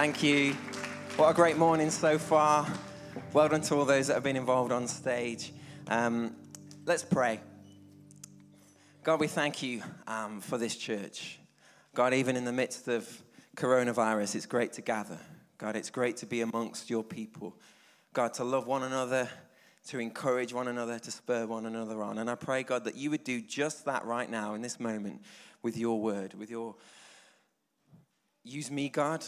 Thank you. What a great morning so far. Well done to all those that have been involved on stage. Um, let's pray. God, we thank you um, for this church. God, even in the midst of coronavirus, it's great to gather. God, it's great to be amongst your people. God, to love one another, to encourage one another, to spur one another on. And I pray, God, that you would do just that right now in this moment with your word, with your. Use me, God,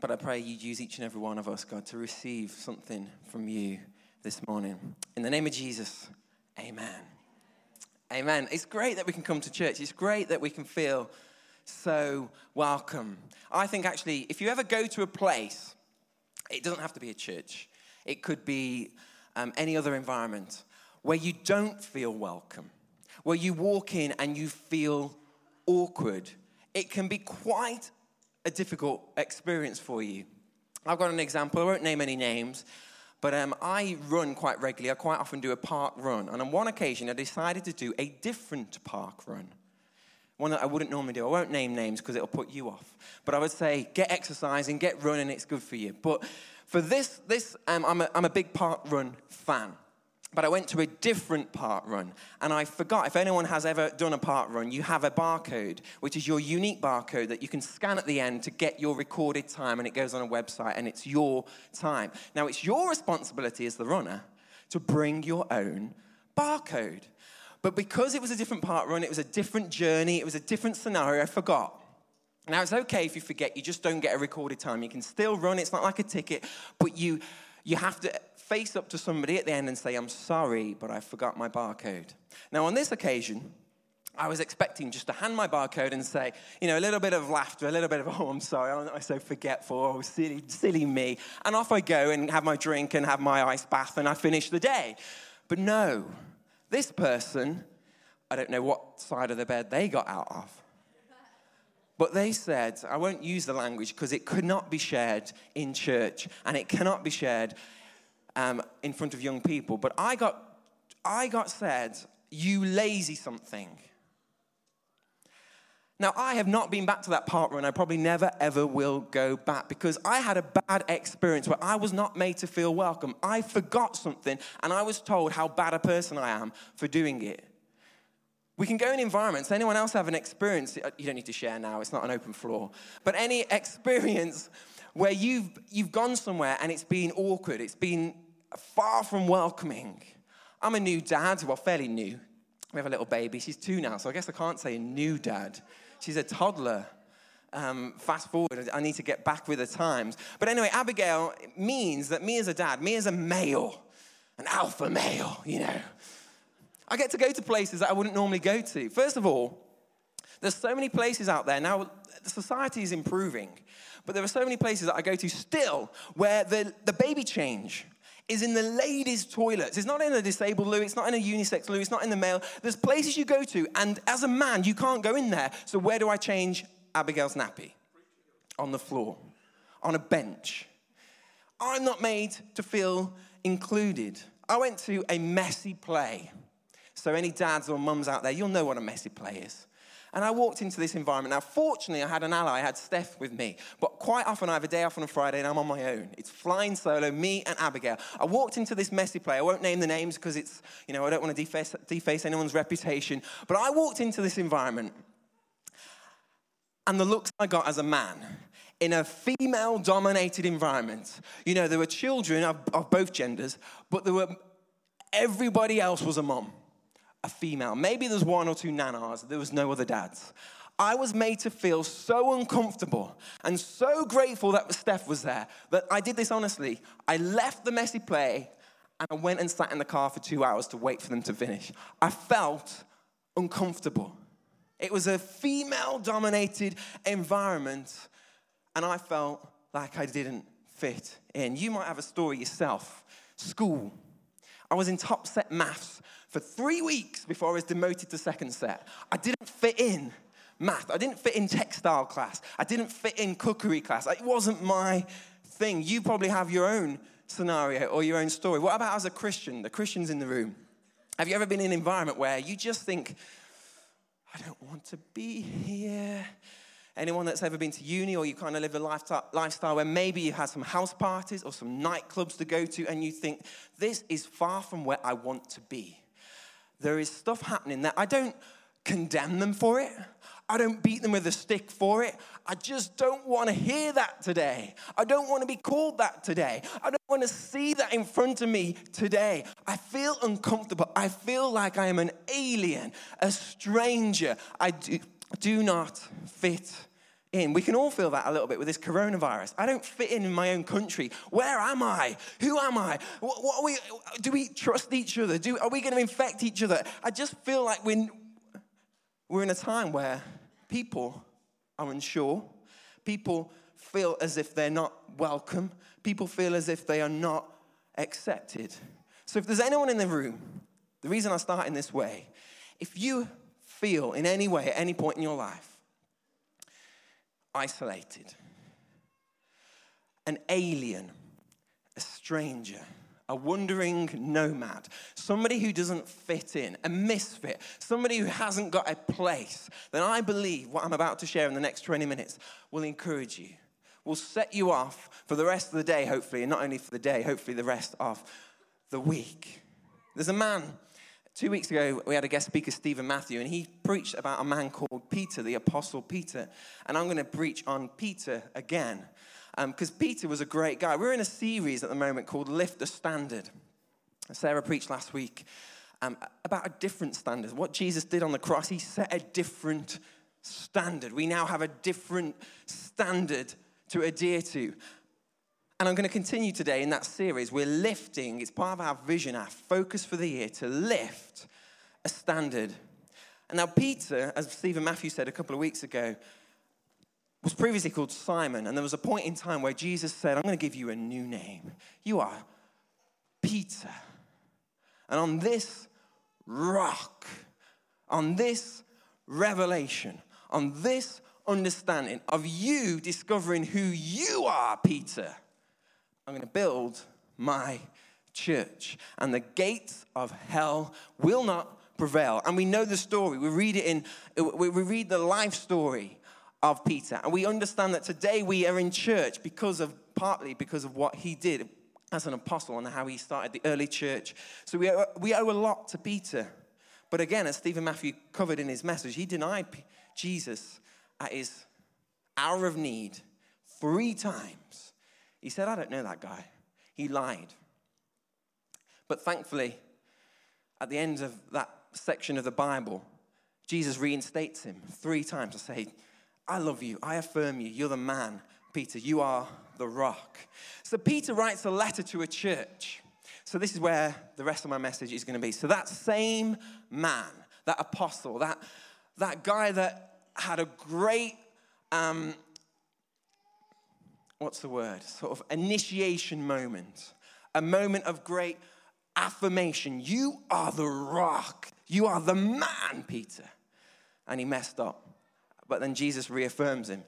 but I pray you'd use each and every one of us, God, to receive something from you this morning. In the name of Jesus, amen. Amen. It's great that we can come to church. It's great that we can feel so welcome. I think actually, if you ever go to a place, it doesn't have to be a church, it could be um, any other environment where you don't feel welcome, where you walk in and you feel awkward. It can be quite a difficult experience for you. I've got an example. I won't name any names, but um, I run quite regularly. I quite often do a park run. And on one occasion, I decided to do a different park run. One that I wouldn't normally do. I won't name names because it'll put you off. But I would say, get exercising, get running, it's good for you. But for this, this um, I'm, a, I'm a big park run fan but I went to a different park run and I forgot. If anyone has ever done a park run, you have a barcode, which is your unique barcode that you can scan at the end to get your recorded time and it goes on a website and it's your time. Now, it's your responsibility as the runner to bring your own barcode. But because it was a different park run, it was a different journey, it was a different scenario, I forgot. Now, it's okay if you forget, you just don't get a recorded time. You can still run, it's not like a ticket, but you, you have to face up to somebody at the end and say, I'm sorry, but I forgot my barcode. Now, on this occasion, I was expecting just to hand my barcode and say, you know, a little bit of laughter, a little bit of, oh, I'm sorry, I'm so forgetful, oh, silly, silly me. And off I go and have my drink and have my ice bath and I finish the day. But no, this person, I don't know what side of the bed they got out of. But they said, I won't use the language because it could not be shared in church and it cannot be shared um, in front of young people. But I got, I got said, you lazy something. Now, I have not been back to that park run. I probably never, ever will go back because I had a bad experience where I was not made to feel welcome. I forgot something and I was told how bad a person I am for doing it. We can go in environments. Anyone else have an experience? You don't need to share now, it's not an open floor. But any experience where you've, you've gone somewhere and it's been awkward, it's been far from welcoming. I'm a new dad, well, fairly new. We have a little baby. She's two now, so I guess I can't say a new dad. She's a toddler. Um, fast forward, I need to get back with the times. But anyway, Abigail means that me as a dad, me as a male, an alpha male, you know, I get to go to places that I wouldn't normally go to. First of all, there's so many places out there. Now, society is improving, but there are so many places that I go to still where the, the baby change is in the ladies' toilets. It's not in a disabled loo, it's not in a unisex loo, it's not in the male. There's places you go to, and as a man, you can't go in there. So, where do I change Abigail's nappy? On the floor, on a bench. I'm not made to feel included. I went to a messy play. So, any dads or mums out there, you'll know what a messy play is. And I walked into this environment. Now, fortunately, I had an ally. I had Steph with me. But quite often, I have a day off on a Friday and I'm on my own. It's flying solo, me and Abigail. I walked into this messy play. I won't name the names because it's, you know, I don't want to deface, deface anyone's reputation. But I walked into this environment. And the looks I got as a man in a female dominated environment. You know, there were children of, of both genders, but there were, everybody else was a mom a female. Maybe there's one or two nanas, there was no other dads. I was made to feel so uncomfortable and so grateful that Steph was there that I did this honestly. I left the messy play and I went and sat in the car for two hours to wait for them to finish. I felt uncomfortable. It was a female dominated environment and I felt like I didn't fit in. You might have a story yourself. School. I was in top set maths for three weeks before I was demoted to second set. I didn't fit in math. I didn't fit in textile class. I didn't fit in cookery class. It wasn't my thing. You probably have your own scenario or your own story. What about as a Christian, the Christians in the room? Have you ever been in an environment where you just think, I don't want to be here? Anyone that's ever been to uni or you kind of live a lifestyle where maybe you had some house parties or some nightclubs to go to and you think, this is far from where I want to be. There is stuff happening that I don't condemn them for it. I don't beat them with a stick for it. I just don't want to hear that today. I don't want to be called that today. I don't want to see that in front of me today. I feel uncomfortable. I feel like I am an alien, a stranger. I do, do not fit in. We can all feel that a little bit with this coronavirus. I don't fit in in my own country. Where am I? Who am I? What, what we? Do we trust each other? Do, are we going to infect each other? I just feel like we're, we're in a time where people are unsure. People feel as if they're not welcome. People feel as if they are not accepted. So if there's anyone in the room, the reason I start in this way, if you feel in any way at any point in your life isolated, an alien, a stranger, a wandering nomad, somebody who doesn't fit in, a misfit, somebody who hasn't got a place, then I believe what I'm about to share in the next 20 minutes will encourage you, will set you off for the rest of the day, hopefully, and not only for the day, hopefully the rest of the week. There's a man, two weeks ago, we had a guest speaker, Stephen Matthew, and he preached about a man called Peter, the Apostle Peter. And I'm going to preach on Peter again because um, Peter was a great guy. We're in a series at the moment called Lift the Standard. Sarah preached last week um, about a different standard. What Jesus did on the cross, he set a different standard. We now have a different standard to adhere to. And I'm going to continue today in that series. We're lifting, it's part of our vision, our focus for the year to lift a standard. And now, Peter, as Stephen Matthew said a couple of weeks ago, was previously called Simon, and there was a point in time where Jesus said, I'm going to give you a new name. You are Peter. And on this rock, on this revelation, on this understanding of you discovering who you are, Peter, I'm going to build my church. And the gates of hell will not prevail. And we know the story. We read it in, we read the life story of Peter. And we understand that today we are in church because of, partly because of what he did as an apostle and how he started the early church. So we owe, we owe a lot to Peter. But again, as Stephen Matthew covered in his message, he denied Jesus at his hour of need three times. He said, I don't know that guy. He lied. But thankfully, at the end of that section of the Bible, Jesus reinstates him three times to say, I love you. I affirm you. You're the man, Peter. You are the rock. So Peter writes a letter to a church. So this is where the rest of my message is going to be. So that same man, that apostle, that, that guy that had a great, um, what's the word? Sort of initiation moment, a moment of great affirmation. You are the rock. You are the man, Peter. And he messed up but then Jesus reaffirms him.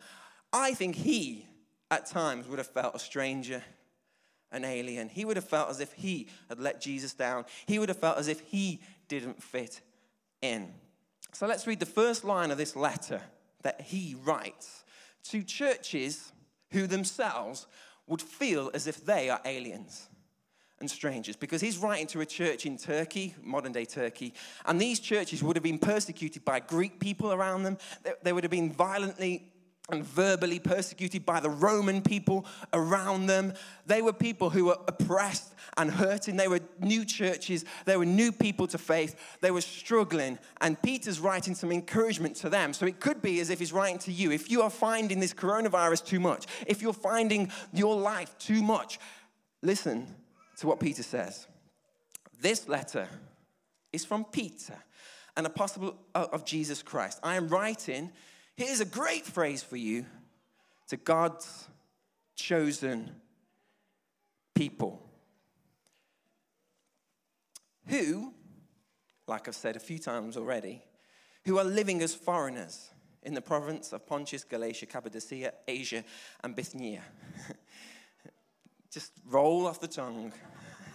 I think he, at times, would have felt a stranger, an alien. He would have felt as if he had let Jesus down. He would have felt as if he didn't fit in. So let's read the first line of this letter that he writes to churches who themselves would feel as if they are aliens and strangers because he's writing to a church in Turkey, modern day Turkey, and these churches would have been persecuted by Greek people around them. They, would have been violently and verbally persecuted by the Roman people around them. They were people who were oppressed and hurting. They were new churches. They were new people to faith. They were struggling. And Peter's writing some encouragement to them. So it could be as if he's writing to you. If you are finding this coronavirus too much, if you're finding your life too much, listen, to what Peter says. This letter is from Peter, an apostle of Jesus Christ. I am writing, here's a great phrase for you, to God's chosen people who, like I've said a few times already, who are living as foreigners in the province of Pontus, Galatia, Cappadocia, Asia, and Bithynia. Just roll off the tongue.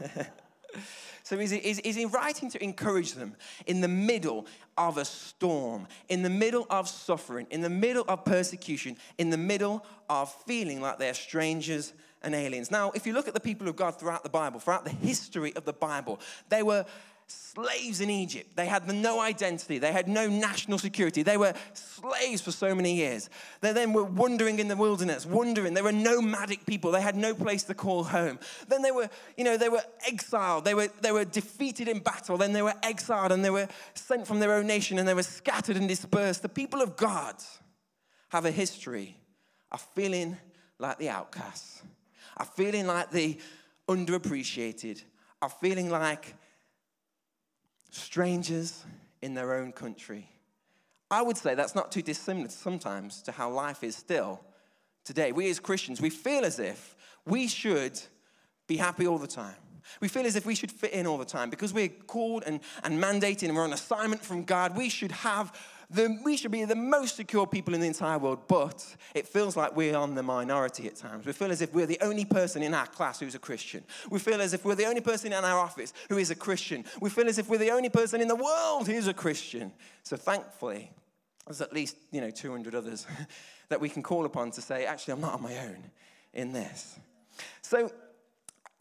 So he's, he's, he's writing to encourage them in the middle of a storm, in the middle of suffering, in the middle of persecution, in the middle of feeling like they're strangers and aliens. Now, if you look at the people of God throughout the Bible, throughout the history of the Bible, they were slaves in Egypt. They had no identity, they had no national security. They were slaves for so many years. They then were wandering in the wilderness, wandering. They were nomadic people. They had no place to call home. Then they were, you know, they were exiled. They were, they were defeated in battle. Then they were exiled and they were sent from their own nation and they were scattered and dispersed. The people of God have a history of feeling like the outcasts, of feeling like the underappreciated, of feeling like strangers in their own country. I would say that's not too dissimilar sometimes to how life is still today. We as Christians, we feel as if we should be happy all the time. We feel as if we should fit in all the time because we're called and, and mandated and we're on assignment from God. We should have the, we should be the most secure people in the entire world, but it feels like we're on the minority at times. We feel as if we're the only person in our class who's a Christian. We feel as if we're the only person in our office who is a Christian. We feel as if we're the only person in the world who's a Christian. So thankfully, there's at least, you know, 200 others that we can call upon to say, actually, I'm not on my own in this. So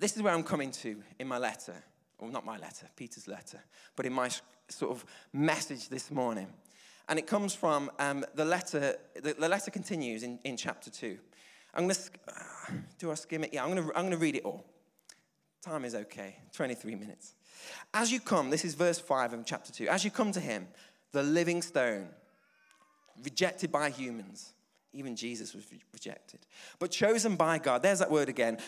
this is where I'm coming to in my letter. Well, not my letter, Peter's letter, but in my sort of message this morning. And it comes from um, the letter, the, the, letter continues in, in chapter 2. I'm going to, uh, do I skim it? Yeah, I'm going to I'm going to read it all. Time is okay, 23 minutes. As you come, this is verse 5 of chapter 2. As you come to him, the living stone, rejected by humans, even Jesus was rejected, but chosen by God. There's that word again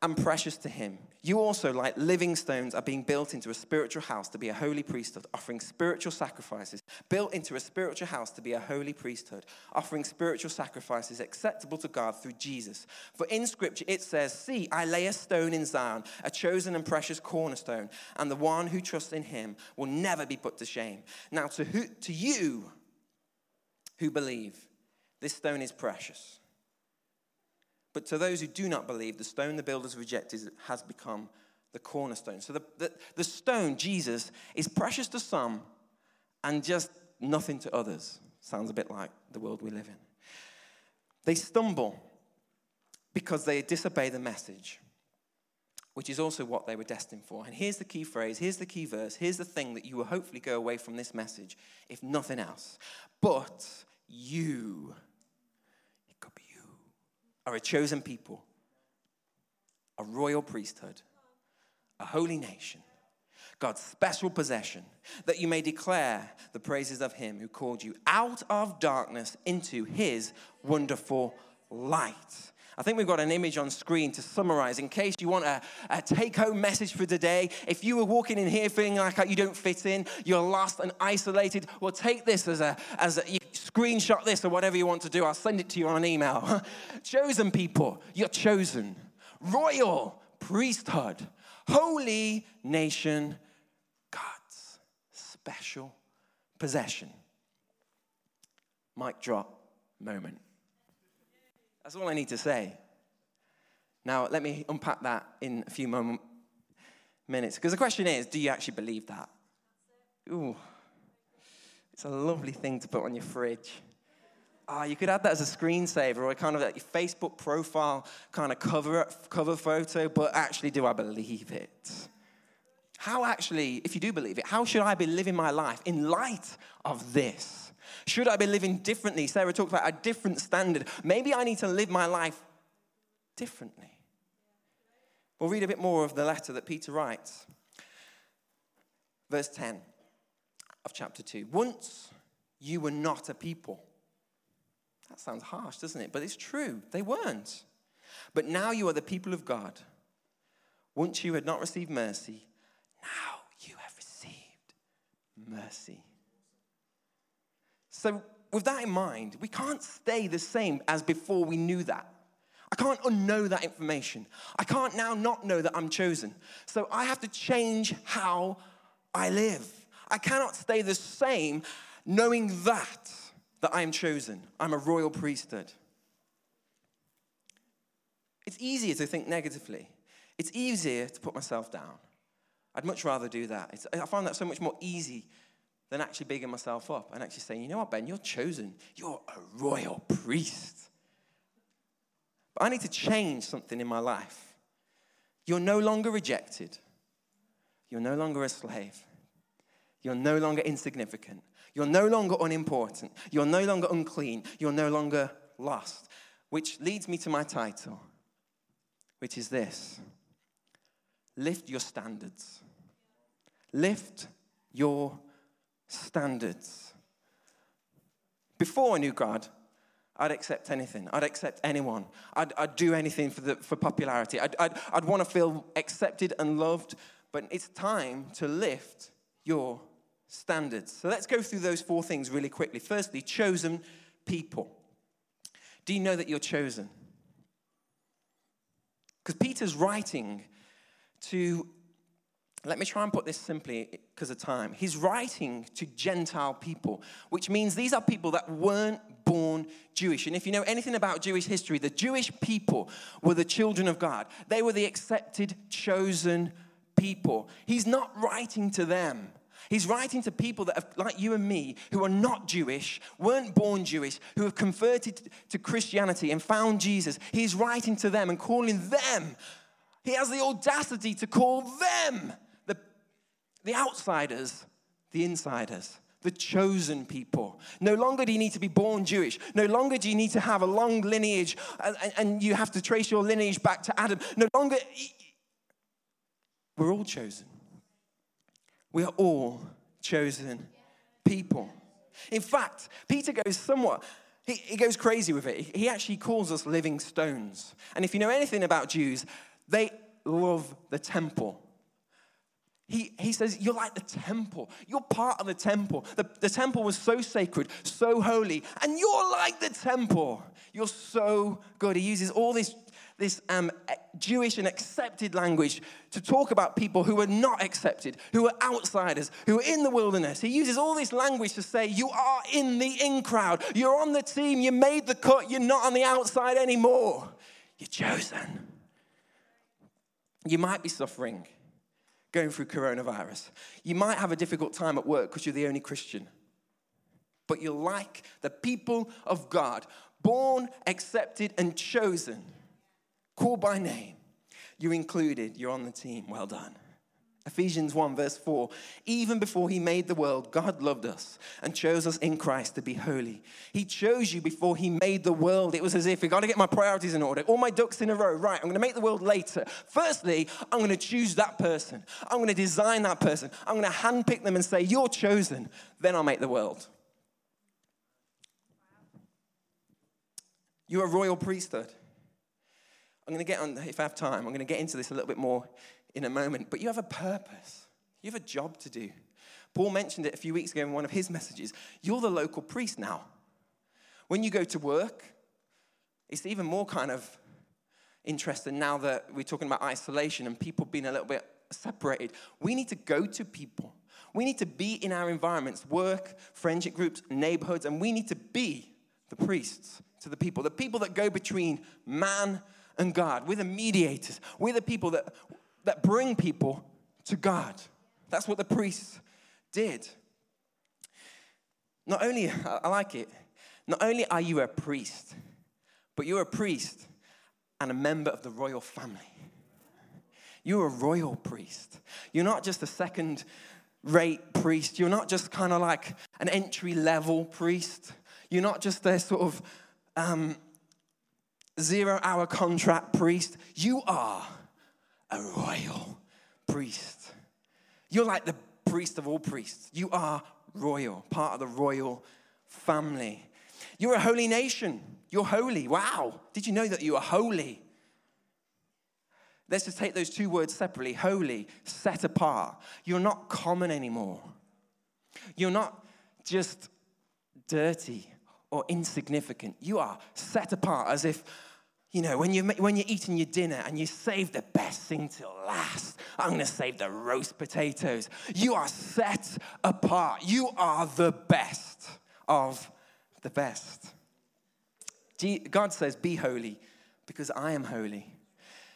and precious to him. You also, like living stones, are being built into a spiritual house to be a holy priesthood, offering spiritual sacrifices. Built into a spiritual house to be a holy priesthood, offering spiritual sacrifices acceptable to God through Jesus. For in Scripture it says, See, I lay a stone in Zion, a chosen and precious cornerstone, and the one who trusts in him will never be put to shame. Now, to, who, to you who believe, this stone is precious. But to those who do not believe, the stone the builders rejected has become the cornerstone. So the, the, the stone, Jesus, is precious to some and just nothing to others. Sounds a bit like the world we live in. They stumble because they disobey the message, which is also what they were destined for. And here's the key phrase, here's the key verse, here's the thing that you will hopefully go away from this message, if nothing else. But you are a chosen people, a royal priesthood, a holy nation, God's special possession, that you may declare the praises of Him who called you out of darkness into His wonderful light. I think we've got an image on screen to summarize in case you want a, a take home message for today. If you were walking in here feeling like you don't fit in, you're lost and isolated, well, take this as a, as a, screenshot this or whatever you want to do. I'll send it to you on an email. chosen people, you're chosen. Royal priesthood, holy nation, God's special possession. Mic drop moment. That's all I need to say. Now, let me unpack that in a few moment, minutes. Because the question is do you actually believe that? Ooh. It's a lovely thing to put on your fridge. Ah, oh, you could add that as a screensaver or kind of like your Facebook profile kind of cover, cover photo, but actually, do I believe it? How actually, if you do believe it, how should I be living my life in light of this? Should I be living differently? Sarah talked about a different standard. Maybe I need to live my life differently. We'll read a bit more of the letter that Peter writes. Verse 10 of chapter 2. Once you were not a people. That sounds harsh, doesn't it? But it's true. They weren't. But now you are the people of God. Once you had not received mercy, now you have received mercy. So, with that in mind, we can't stay the same as before we knew that. I can't unknow that information. I can't now not know that I'm chosen. So I have to change how I live. I cannot stay the same knowing that that I am chosen. I'm a royal priesthood. It's easier to think negatively. It's easier to put myself down. I'd much rather do that. It's, I find that so much more easy than actually bigging myself up and actually saying, you know what, Ben, you're chosen. You're a royal priest. But I need to change something in my life. You're no longer rejected. You're no longer a slave. You're no longer insignificant. You're no longer unimportant. You're no longer unclean. You're no longer lost. Which leads me to my title, which is this Lift your standards. Lift your standards. Before I knew God, I'd accept anything. I'd accept anyone. I'd, I'd do anything for, the, for popularity. I'd, I'd, I'd want to feel accepted and loved. But it's time to lift your standards. So let's go through those four things really quickly. Firstly, chosen people. Do you know that you're chosen? Because Peter's writing to let me try and put this simply because of time. He's writing to Gentile people, which means these are people that weren't born Jewish. And if you know anything about Jewish history, the Jewish people were the children of God, they were the accepted, chosen people. He's not writing to them. He's writing to people that, have, like you and me, who are not Jewish, weren't born Jewish, who have converted to Christianity and found Jesus. He's writing to them and calling them. He has the audacity to call them the the outsiders, the insiders, the chosen people. No longer do you need to be born Jewish. No longer do you need to have a long lineage and, and you have to trace your lineage back to Adam. No longer, we're all chosen. We are all chosen people. In fact, Peter goes somewhat, he, he goes crazy with it. He actually calls us living stones. And if you know anything about Jews, they love the temple. He, he says, You're like the temple. You're part of the temple. The, the temple was so sacred, so holy, and you're like the temple. You're so good. He uses all this, this um, Jewish and accepted language to talk about people who are not accepted, who are outsiders, who are in the wilderness. He uses all this language to say, You are in the in crowd. You're on the team. You made the cut. You're not on the outside anymore. You're chosen. You might be suffering going through coronavirus. You might have a difficult time at work because you're the only Christian. But you're like the people of God, born, accepted, and chosen, called by name. You're included, you're on the team. Well done. Ephesians 1, verse 4 Even before he made the world, God loved us and chose us in Christ to be holy. He chose you before he made the world. It was as if I got to get my priorities in order, all my ducks in a row. Right, I'm going to make the world later. Firstly, I'm going to choose that person, I'm going to design that person, I'm going to handpick them and say, You're chosen. Then I'll make the world. You're a royal priesthood. I'm going to get on, if I have time, I'm going to get into this a little bit more in a moment, but you have a purpose. You have a job to do. Paul mentioned it a few weeks ago in one of his messages. You're the local priest now. When you go to work, it's even more kind of interesting now that we're talking about isolation and people being a little bit separated. We need to go to people. We need to be in our environments, work, friendship groups, neighborhoods, and we need to be the priests to the people, the people that go between man and God. We're the mediators. We're the people that that bring people to God. That's what the priests did. Not only, I like it, not only are you a priest, but you're a priest and a member of the royal family. You're a royal priest. You're not just a second rate priest. You're not just kind of like an entry level priest. You're not just a sort of um, zero hour contract priest. You are a royal priest. You're like the priest of all priests. You are royal, part of the royal family. You're a holy nation. You're holy. Wow. Did you know that you are holy? Let's just take those two words separately holy, set apart. You're not common anymore. You're not just dirty or insignificant. You are set apart as if you know, when, you, when you're eating your dinner and you save the best thing till last, I'm going to save the roast potatoes. You are set apart. You are the best of the best. God says, Be holy because I am holy.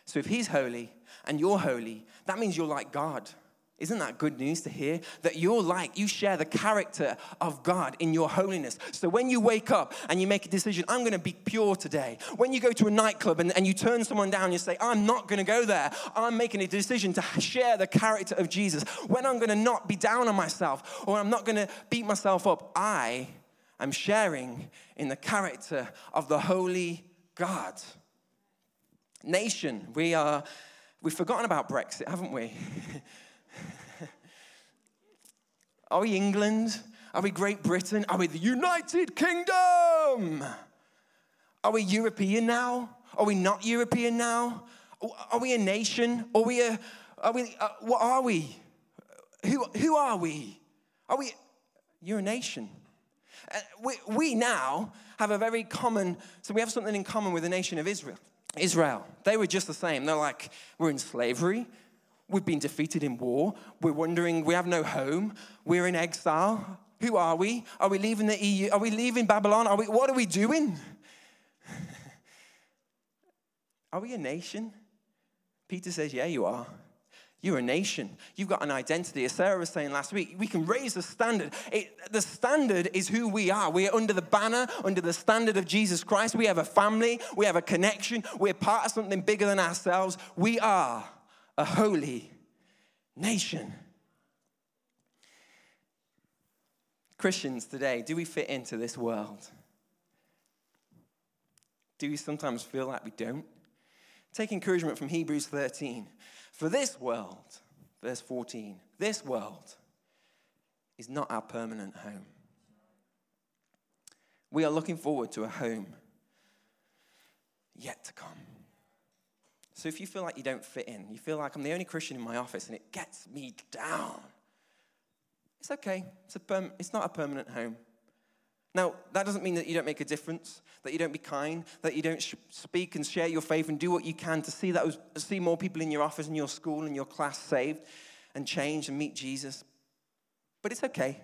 So if He's holy and you're holy, that means you're like God. Isn't that good news to hear? That you're like, you share the character of God in your holiness. So when you wake up and you make a decision, I'm going to be pure today. When you go to a nightclub and, and you turn someone down, you say, I'm not going to go there. I'm making a decision to share the character of Jesus. When I'm going to not be down on myself or I'm not going to beat myself up, I am sharing in the character of the holy God. Nation, we are, we've forgotten about Brexit, haven't we? Are we England? Are we Great Britain? Are we the United Kingdom? Are we European now? Are we not European now? Are we a nation? Are we a, are we, uh, what are we? Who, who are we? Are we, you're a nation. Uh, we, we now have a very common, so we have something in common with the nation of Israel. Israel, they were just the same. They're like, we're in slavery. We've been defeated in war. We're wondering, we have no home. We're in exile. Who are we? Are we leaving the EU? Are we leaving Babylon? Are we, what are we doing? are we a nation? Peter says, Yeah, you are. You're a nation. You've got an identity. As Sarah was saying last week, we can raise the standard. It, the standard is who we are. We are under the banner, under the standard of Jesus Christ. We have a family. We have a connection. We're part of something bigger than ourselves. We are a holy nation. Christians today, do we fit into this world? Do we sometimes feel like we don't? Take encouragement from Hebrews 13. For this world, verse 14, this world is not our permanent home. We are looking forward to a home yet to come. So if you feel like you don't fit in, you feel like I'm the only Christian in my office and it gets me down, it's okay. It's, a perm- it's not a permanent home. Now, that doesn't mean that you don't make a difference, that you don't be kind, that you don't sh- speak and share your faith and do what you can to see that see more people in your office and your school and your class saved and change and meet Jesus. But it's okay.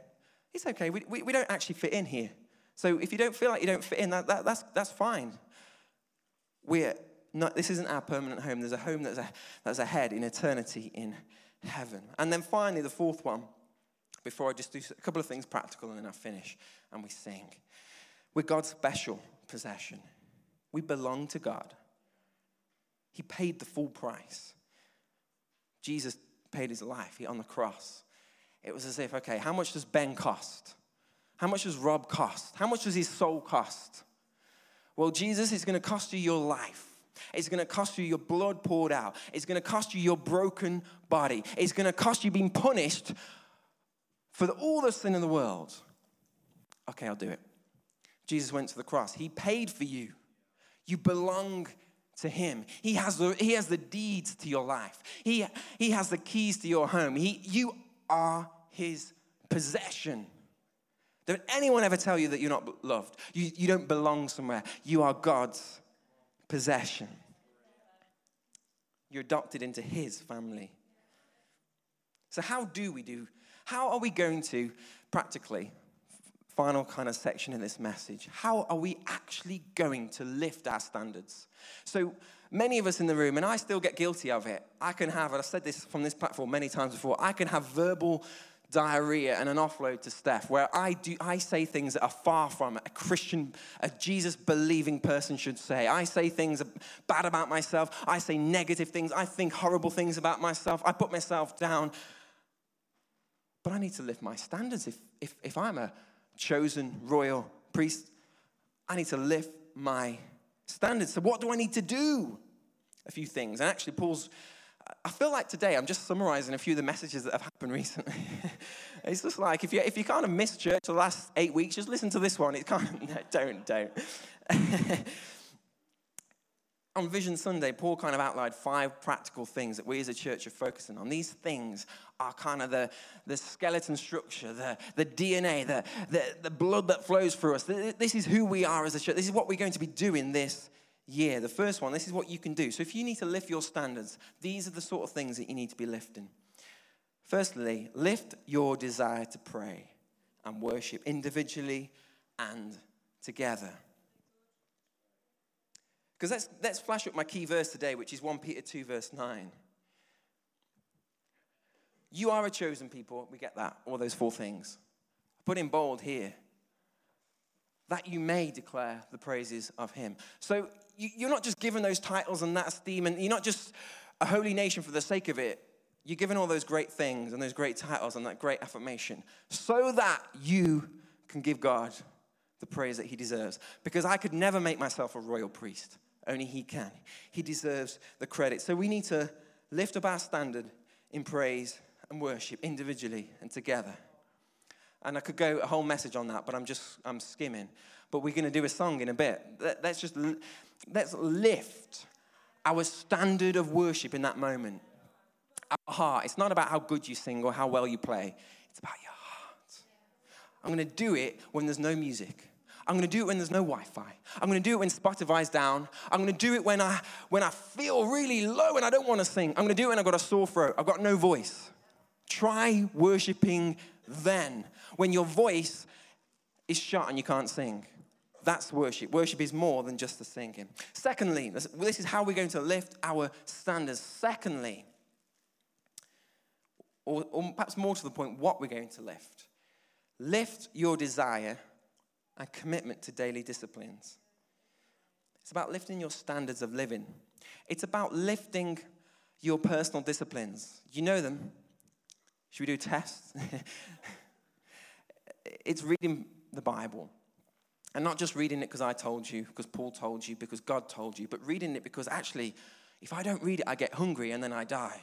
It's okay. We, we, we don't actually fit in here. So if you don't feel like you don't fit in, that, that, that's, that's fine. We're not, this isn't our permanent home. There's a home that's, a, that's ahead in eternity in heaven. And then finally, the fourth one, before I just do a couple of things practical and then I finish and we sing. We're God's special possession. We belong to God. He paid the full price. Jesus paid his life he, on the cross. It was as if, okay, how much does Ben cost? How much does Rob cost? How much does his soul cost? Well, Jesus is going to cost you your life. It's going to cost you your blood poured out. It's going to cost you your broken body. It's going to cost you being punished for the, all the sin in the world. Okay, I'll do it. Jesus went to the cross. He paid for you. You belong to him. He has the, he has the deeds to your life. He, he has the keys to your home. He, you are his possession. Don't anyone ever tell you that you're not loved. You, you don't belong somewhere. You are God's possession. You're adopted into his family. So, how do we do? How are we going to practically, final kind of section in this message, how are we actually going to lift our standards? So, many of us in the room, and I still get guilty of it, I can have, and I've said this from this platform many times before, I can have verbal diarrhea and an offload to Steph, where I do I say things that are far from a Christian, a Jesus believing person should say. I say things bad about myself. I say negative things. I think horrible things about myself. I put myself down. But I need to lift my standards. If if if I'm a chosen royal priest, I need to lift my standards. So what do I need to do? A few things. And actually, Paul's I feel like today I'm just summarizing a few of the messages that have happened recently. it's just like if you if you kind of missed church the last eight weeks, just listen to this one. It kind of no, don't don't. on Vision Sunday, Paul kind of outlined five practical things that we as a church are focusing on. These things are kind of the, the skeleton structure, the, the DNA, the, the, the blood that flows through us. This is who we are as a church. This is what we're going to be doing this year. The first one, this is what you can do. So if you need to lift your standards, these are the sort of things that you need to be lifting. Firstly, lift your desire to pray and worship individually and together. Because let's, let's flash up my key verse today, which is 1 Peter 2, verse 9. You are a chosen people. We get that, all those four things. I Put in bold here that you may declare the praises of him. So you're not just given those titles and that esteem, and you're not just a holy nation for the sake of it. You're given all those great things and those great titles and that great affirmation so that you can give God the praise that he deserves. Because I could never make myself a royal priest, only he can. He deserves the credit. So we need to lift up our standard in praise and worship individually and together. And I could go a whole message on that, but I'm just I'm skimming. But we're going to do a song in a bit. Let's just let's lift our standard of worship in that moment. Our heart. It's not about how good you sing or how well you play. It's about your heart. I'm going to do it when there's no music. I'm going to do it when there's no Wi-Fi. I'm going to do it when Spotify's down. I'm going to do it when I when I feel really low and I don't want to sing. I'm going to do it when I've got a sore throat. I've got no voice. Try worshiping then when your voice is shut and you can't sing. That's worship. Worship is more than just the singing. Secondly, this is how we're going to lift our standards. Secondly, or, or perhaps more to the point, what we're going to lift. Lift your desire and commitment to daily disciplines. It's about lifting your standards of living. It's about lifting your personal disciplines. You know them. Should we do tests? it's reading the Bible. And not just reading it because I told you, because Paul told you, because God told you, but reading it because actually, if I don't read it, I get hungry and then I die.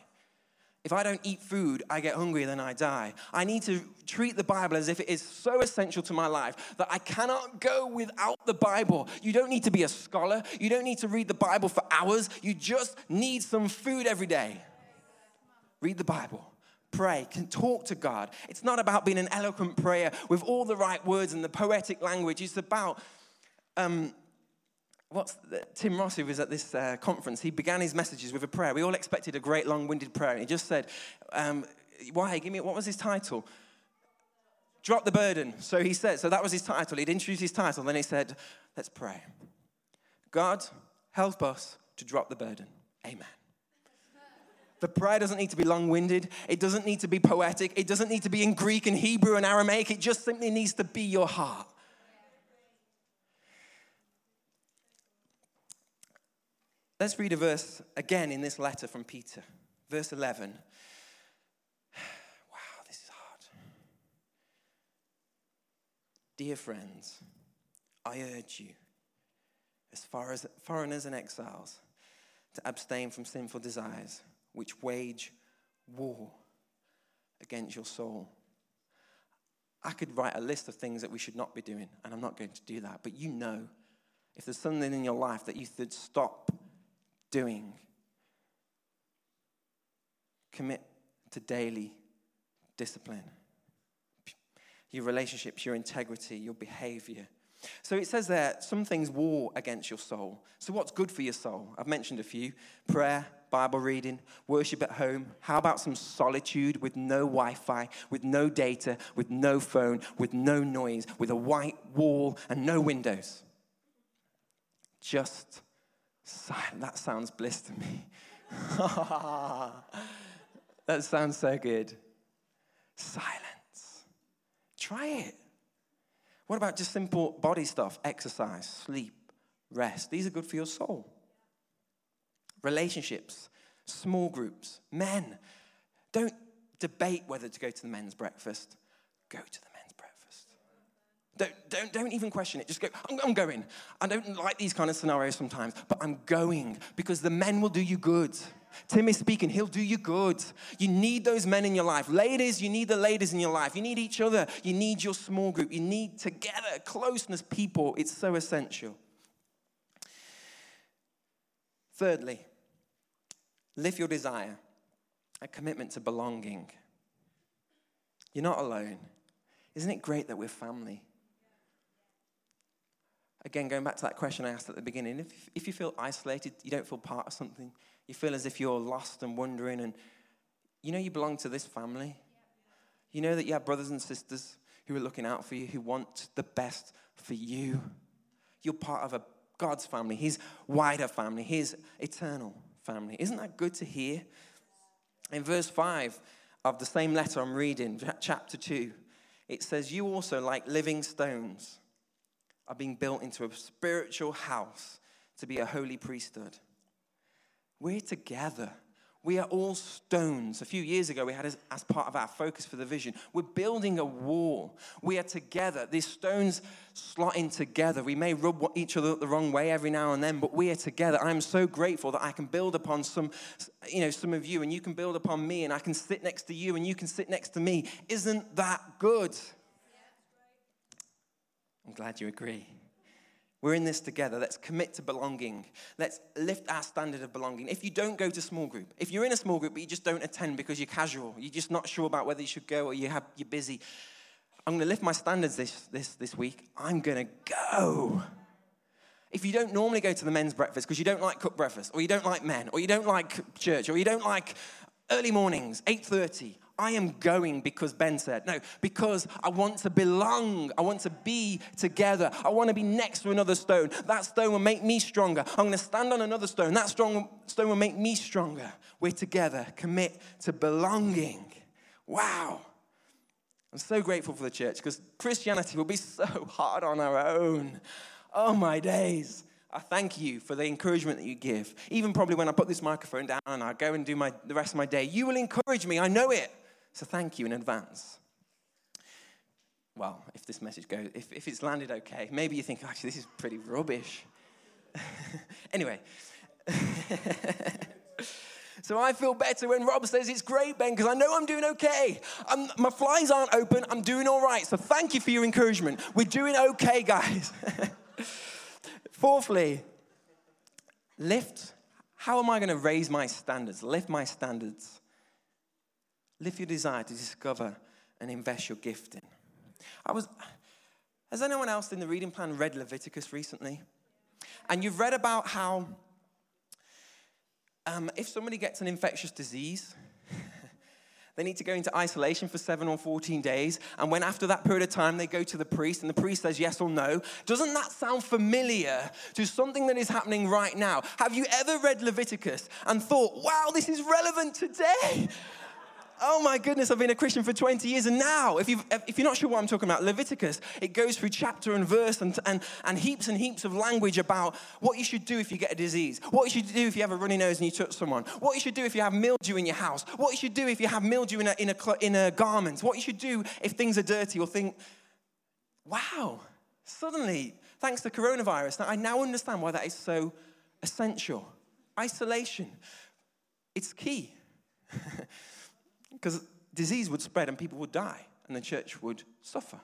If I don't eat food, I get hungry and then I die. I need to treat the Bible as if it is so essential to my life that I cannot go without the Bible. You don't need to be a scholar, you don't need to read the Bible for hours, you just need some food every day. Read the Bible pray, can talk to God. It's not about being an eloquent prayer with all the right words and the poetic language. It's about um, what's the, Tim Ross, who was at this uh, conference, he began his messages with a prayer. We all expected a great long-winded prayer, and he just said, um, "Why? Give me what was his title?" Drop the burden. So he said. So that was his title. He'd introduced his title, then he said, "Let's pray." God, help us to drop the burden. Amen. The prayer doesn't need to be long winded. It doesn't need to be poetic. It doesn't need to be in Greek and Hebrew and Aramaic. It just simply needs to be your heart. Let's read a verse again in this letter from Peter, verse 11. Wow, this is hard. Dear friends, I urge you, as far as foreigners and exiles, to abstain from sinful desires which wage war against your soul. I could write a list of things that we should not be doing, and I'm not going to do that. But you know, if there's something in your life that you should stop doing, commit to daily discipline. Your relationships, your integrity, your behavior, so it says there, some things war against your soul. So, what's good for your soul? I've mentioned a few prayer, Bible reading, worship at home. How about some solitude with no Wi Fi, with no data, with no phone, with no noise, with a white wall and no windows? Just silent. That sounds bliss to me. that sounds so good. Silence. Try it. What about just simple body stuff? Exercise, sleep, rest. These are good for your soul. Relationships, small groups, men. Don't debate whether to go to the men's breakfast. Go to the men's breakfast. Don't, don't, don't even question it. Just go, I'm, I'm going. I don't like these kind of scenarios sometimes, but I'm going because the men will do you good. Tim is speaking, he'll do you good. You need those men in your life. Ladies, you need the ladies in your life. You need each other. You need your small group. You need together, closeness, people. It's so essential. Thirdly, live your desire, a commitment to belonging. You're not alone. Isn't it great that we're family? Again, going back to that question I asked at the beginning, if, if you feel isolated, you don't feel part of something, you feel as if you're lost and wondering, and you know you belong to this family. You know that you have brothers and sisters who are looking out for you, who want the best for you. You're part of a God's family, His wider family, His eternal family. Isn't that good to hear? In verse 5, of the same letter I'm reading, chapter 2, it says, You also, like living stones, are being built into a spiritual house to be a holy priesthood. We're together. We are all stones. A few years ago, we had as, as, part of our focus for the vision, we're building a wall. We are together. These stones slot in together. We may rub each other the wrong way every now and then, but we are together. I'm so grateful that I can build upon some, you know, some of you, and you can build upon me, and I can sit next to you, and you can sit next to me. Isn't that good? I'm glad you agree. We're in this together. Let's commit to belonging. Let's lift our standard of belonging. If you don't go to small group, if you're in a small group but you just don't attend because you're casual, you're just not sure about whether you should go or you have, you're busy, I'm going to lift my standards this, this, this week. I'm going to go. If you don't normally go to the men's breakfast because you don't like cooked breakfast, or you don't like men, or you don't like church, or you don't like early mornings, 8.30, I am going because Ben said. No, because I want to belong. I want to be together. I want to be next to another stone. That stone will make me stronger. I'm going to stand on another stone. That strong stone will make me stronger. We're together. Commit to belonging. Wow. I'm so grateful for the church because Christianity will be so hard on our own. Oh, my days. I thank you for the encouragement that you give. Even probably when I put this microphone down and I go and do my, the rest of my day, you will encourage me. I know it. So thank you in advance. Well, if this message goes, if, if it's landed okay, maybe you think, actually, this is pretty rubbish. anyway. so I feel better when Rob says it's great, Ben, because I know I'm doing okay. I'm, my flies aren't open. I'm doing all right. So thank you for your encouragement. We're doing okay, guys. Fourthly, lift. How am I going to raise my standards? Lift my standards. Live your desire to discover and invest your gift in. I was, has anyone else in the reading plan read Leviticus recently? And you've read about how um, if somebody gets an infectious disease, they need to go into isolation for seven or 14 days. And when after that period of time they go to the priest and the priest says yes or no, doesn't that sound familiar to something that is happening right now? Have you ever read Leviticus and thought, wow, this is relevant today? oh my goodness, I've been a Christian for 20 years. And now, if, you if you're not sure what I'm talking about, Leviticus, it goes through chapter and verse and, and, and heaps and heaps of language about what you should do if you get a disease, what you should do if you have a runny nose and you touch someone, what you should do if you have mildew in your house, what you should do if you have mildew in a, in a, in a garment, what you should do if things are dirty or think, wow, suddenly, thanks to coronavirus, I now understand why that is so essential. Isolation, it's key. because disease would spread and people would die and the church would suffer.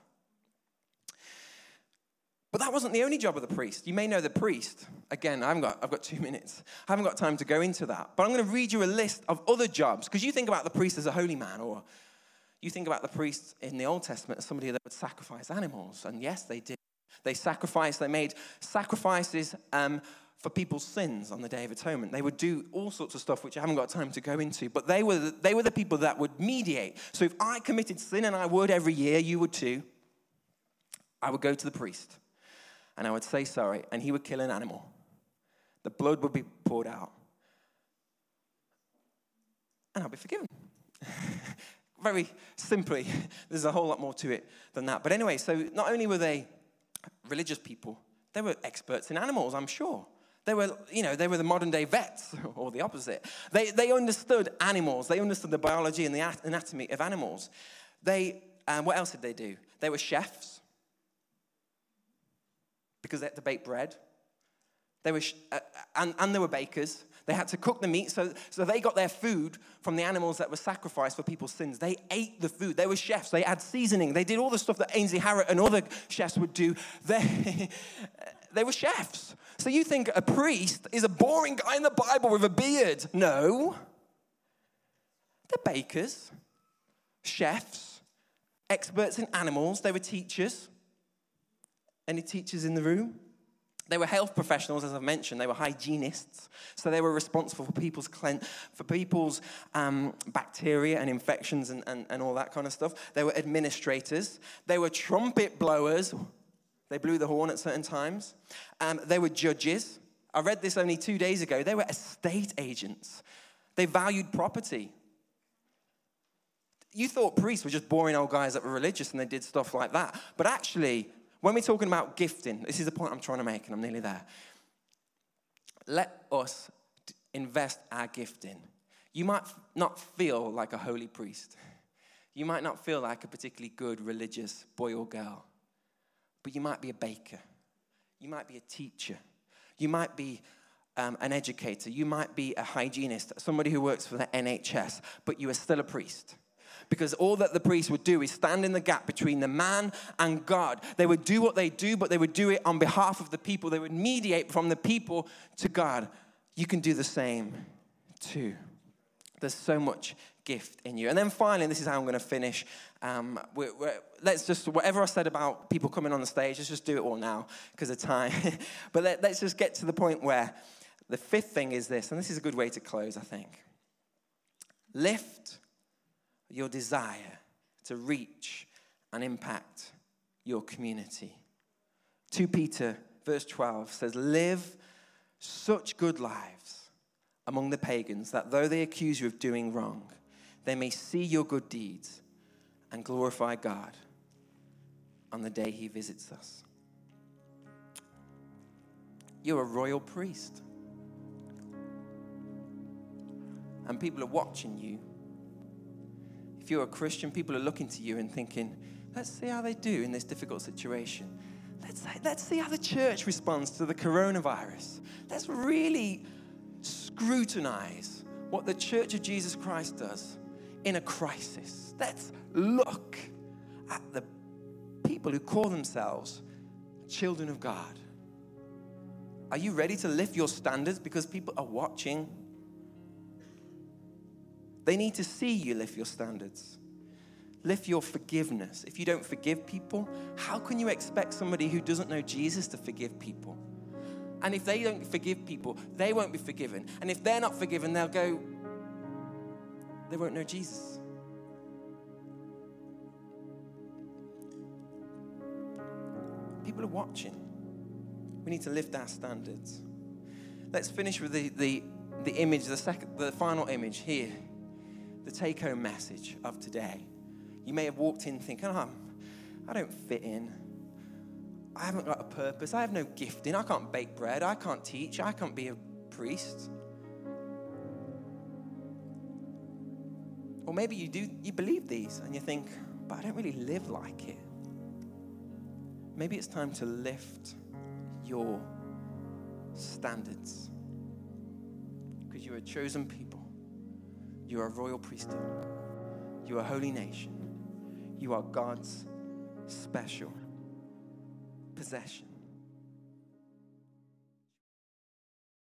But that wasn't the only job of the priest. You may know the priest. Again, I haven't got, I've got two minutes. I haven't got time to go into that. But I'm going to read you a list of other jobs because you think about the priest as a holy man, or you think about the priest in the Old Testament as somebody that would sacrifice animals. And yes, they did. They sacrificed, they made sacrifices um, for people's sins on the Day of Atonement. They would do all sorts of stuff, which I haven't got time to go into, but they were, the, they were the people that would mediate. So if I committed sin, and I would every year, you would too, I would go to the priest and I would say sorry, and he would kill an animal. The blood would be poured out, and I'll be forgiven. Very simply, there's a whole lot more to it than that. But anyway, so not only were they religious people, they were experts in animals, I'm sure. They were, you know, they were the modern day vets, or the opposite. They, they understood animals. They understood the biology and the anatomy of animals. They, um, what else did they do? They were chefs because they had to bake bread. They were, uh, and, and they were bakers. They had to cook the meat, so, so they got their food from the animals that were sacrificed for people's sins. They ate the food. They were chefs. They had seasoning. They did all the stuff that Ainsley Harriott and other chefs would do. They, they were chefs. So you think a priest is a boring guy in the Bible with a beard. No. They're bakers, chefs, experts in animals. They were teachers. Any teachers in the room? They were health professionals, as I've mentioned. They were hygienists, so they were responsible for people's for people's um, bacteria and infections and, and, and all that kind of stuff. They were administrators. They were trumpet blowers. They blew the horn at certain times. Um, they were judges. I read this only two days ago. They were estate agents. They valued property. you thought priests were just boring old guys that were religious and they did stuff like that. But actually, when we're talking about gifting, this is the point I'm trying to make, and I'm nearly there. Let us invest our gifting. You might not feel like a holy priest. You might not feel like a particularly good religious boy or girl, but you might be a baker. You might be a teacher. You might be um, an educator. You might be a hygienist, somebody who works for the NHS, but you are still a priest because all that the priest would do is stand in the gap between the man and God. They would do what they do, but they would do it on behalf of the people. They would mediate from the people to God. You can do the same too. There's so much gift in you. And then finally, this is how I'm going to finish. Um, we're, we're, let's just, whatever I said about people coming on the stage, let's just do it all now because of time. but let, let's just get to the point where the fifth thing is this, and this is a good way to close, I think. Lift your desire to reach and impact your community. 2 Peter, verse 12 says, Live such good lives among the pagans that though they accuse you of doing wrong, they may see your good deeds and glorify God on the day he visits us. You're a royal priest. And people are watching you if you're a Christian, people are looking to you and thinking, let's see how they do in this difficult situation. Let's, let's see how the church responds to the coronavirus. Let's really scrutinize what the church of Jesus Christ does in a crisis. Let's look at the people who call themselves children of God. Are you ready to lift your standards because people are watching? They need to see you lift your standards, lift your forgiveness. If you don't forgive people, how can you expect somebody who doesn't know Jesus to forgive people? And if they don't forgive people, they won't be forgiven. And if they're not forgiven, they'll go, they won't know Jesus. People are watching. We need to lift our standards. Let's finish with the, the, the image, the, second, the final image here the take home message of today. You may have walked in thinking, oh, I don't fit in. I haven't got a purpose. I have no gifting. I can't bake bread. I can't teach. I can't be a priest. Or maybe you do you believe these and you think, but I don't really live like it. Maybe it's time to lift your standards. Because you're a chosen people. You are a royal priesthood. You are a holy nation. You are God's special possession.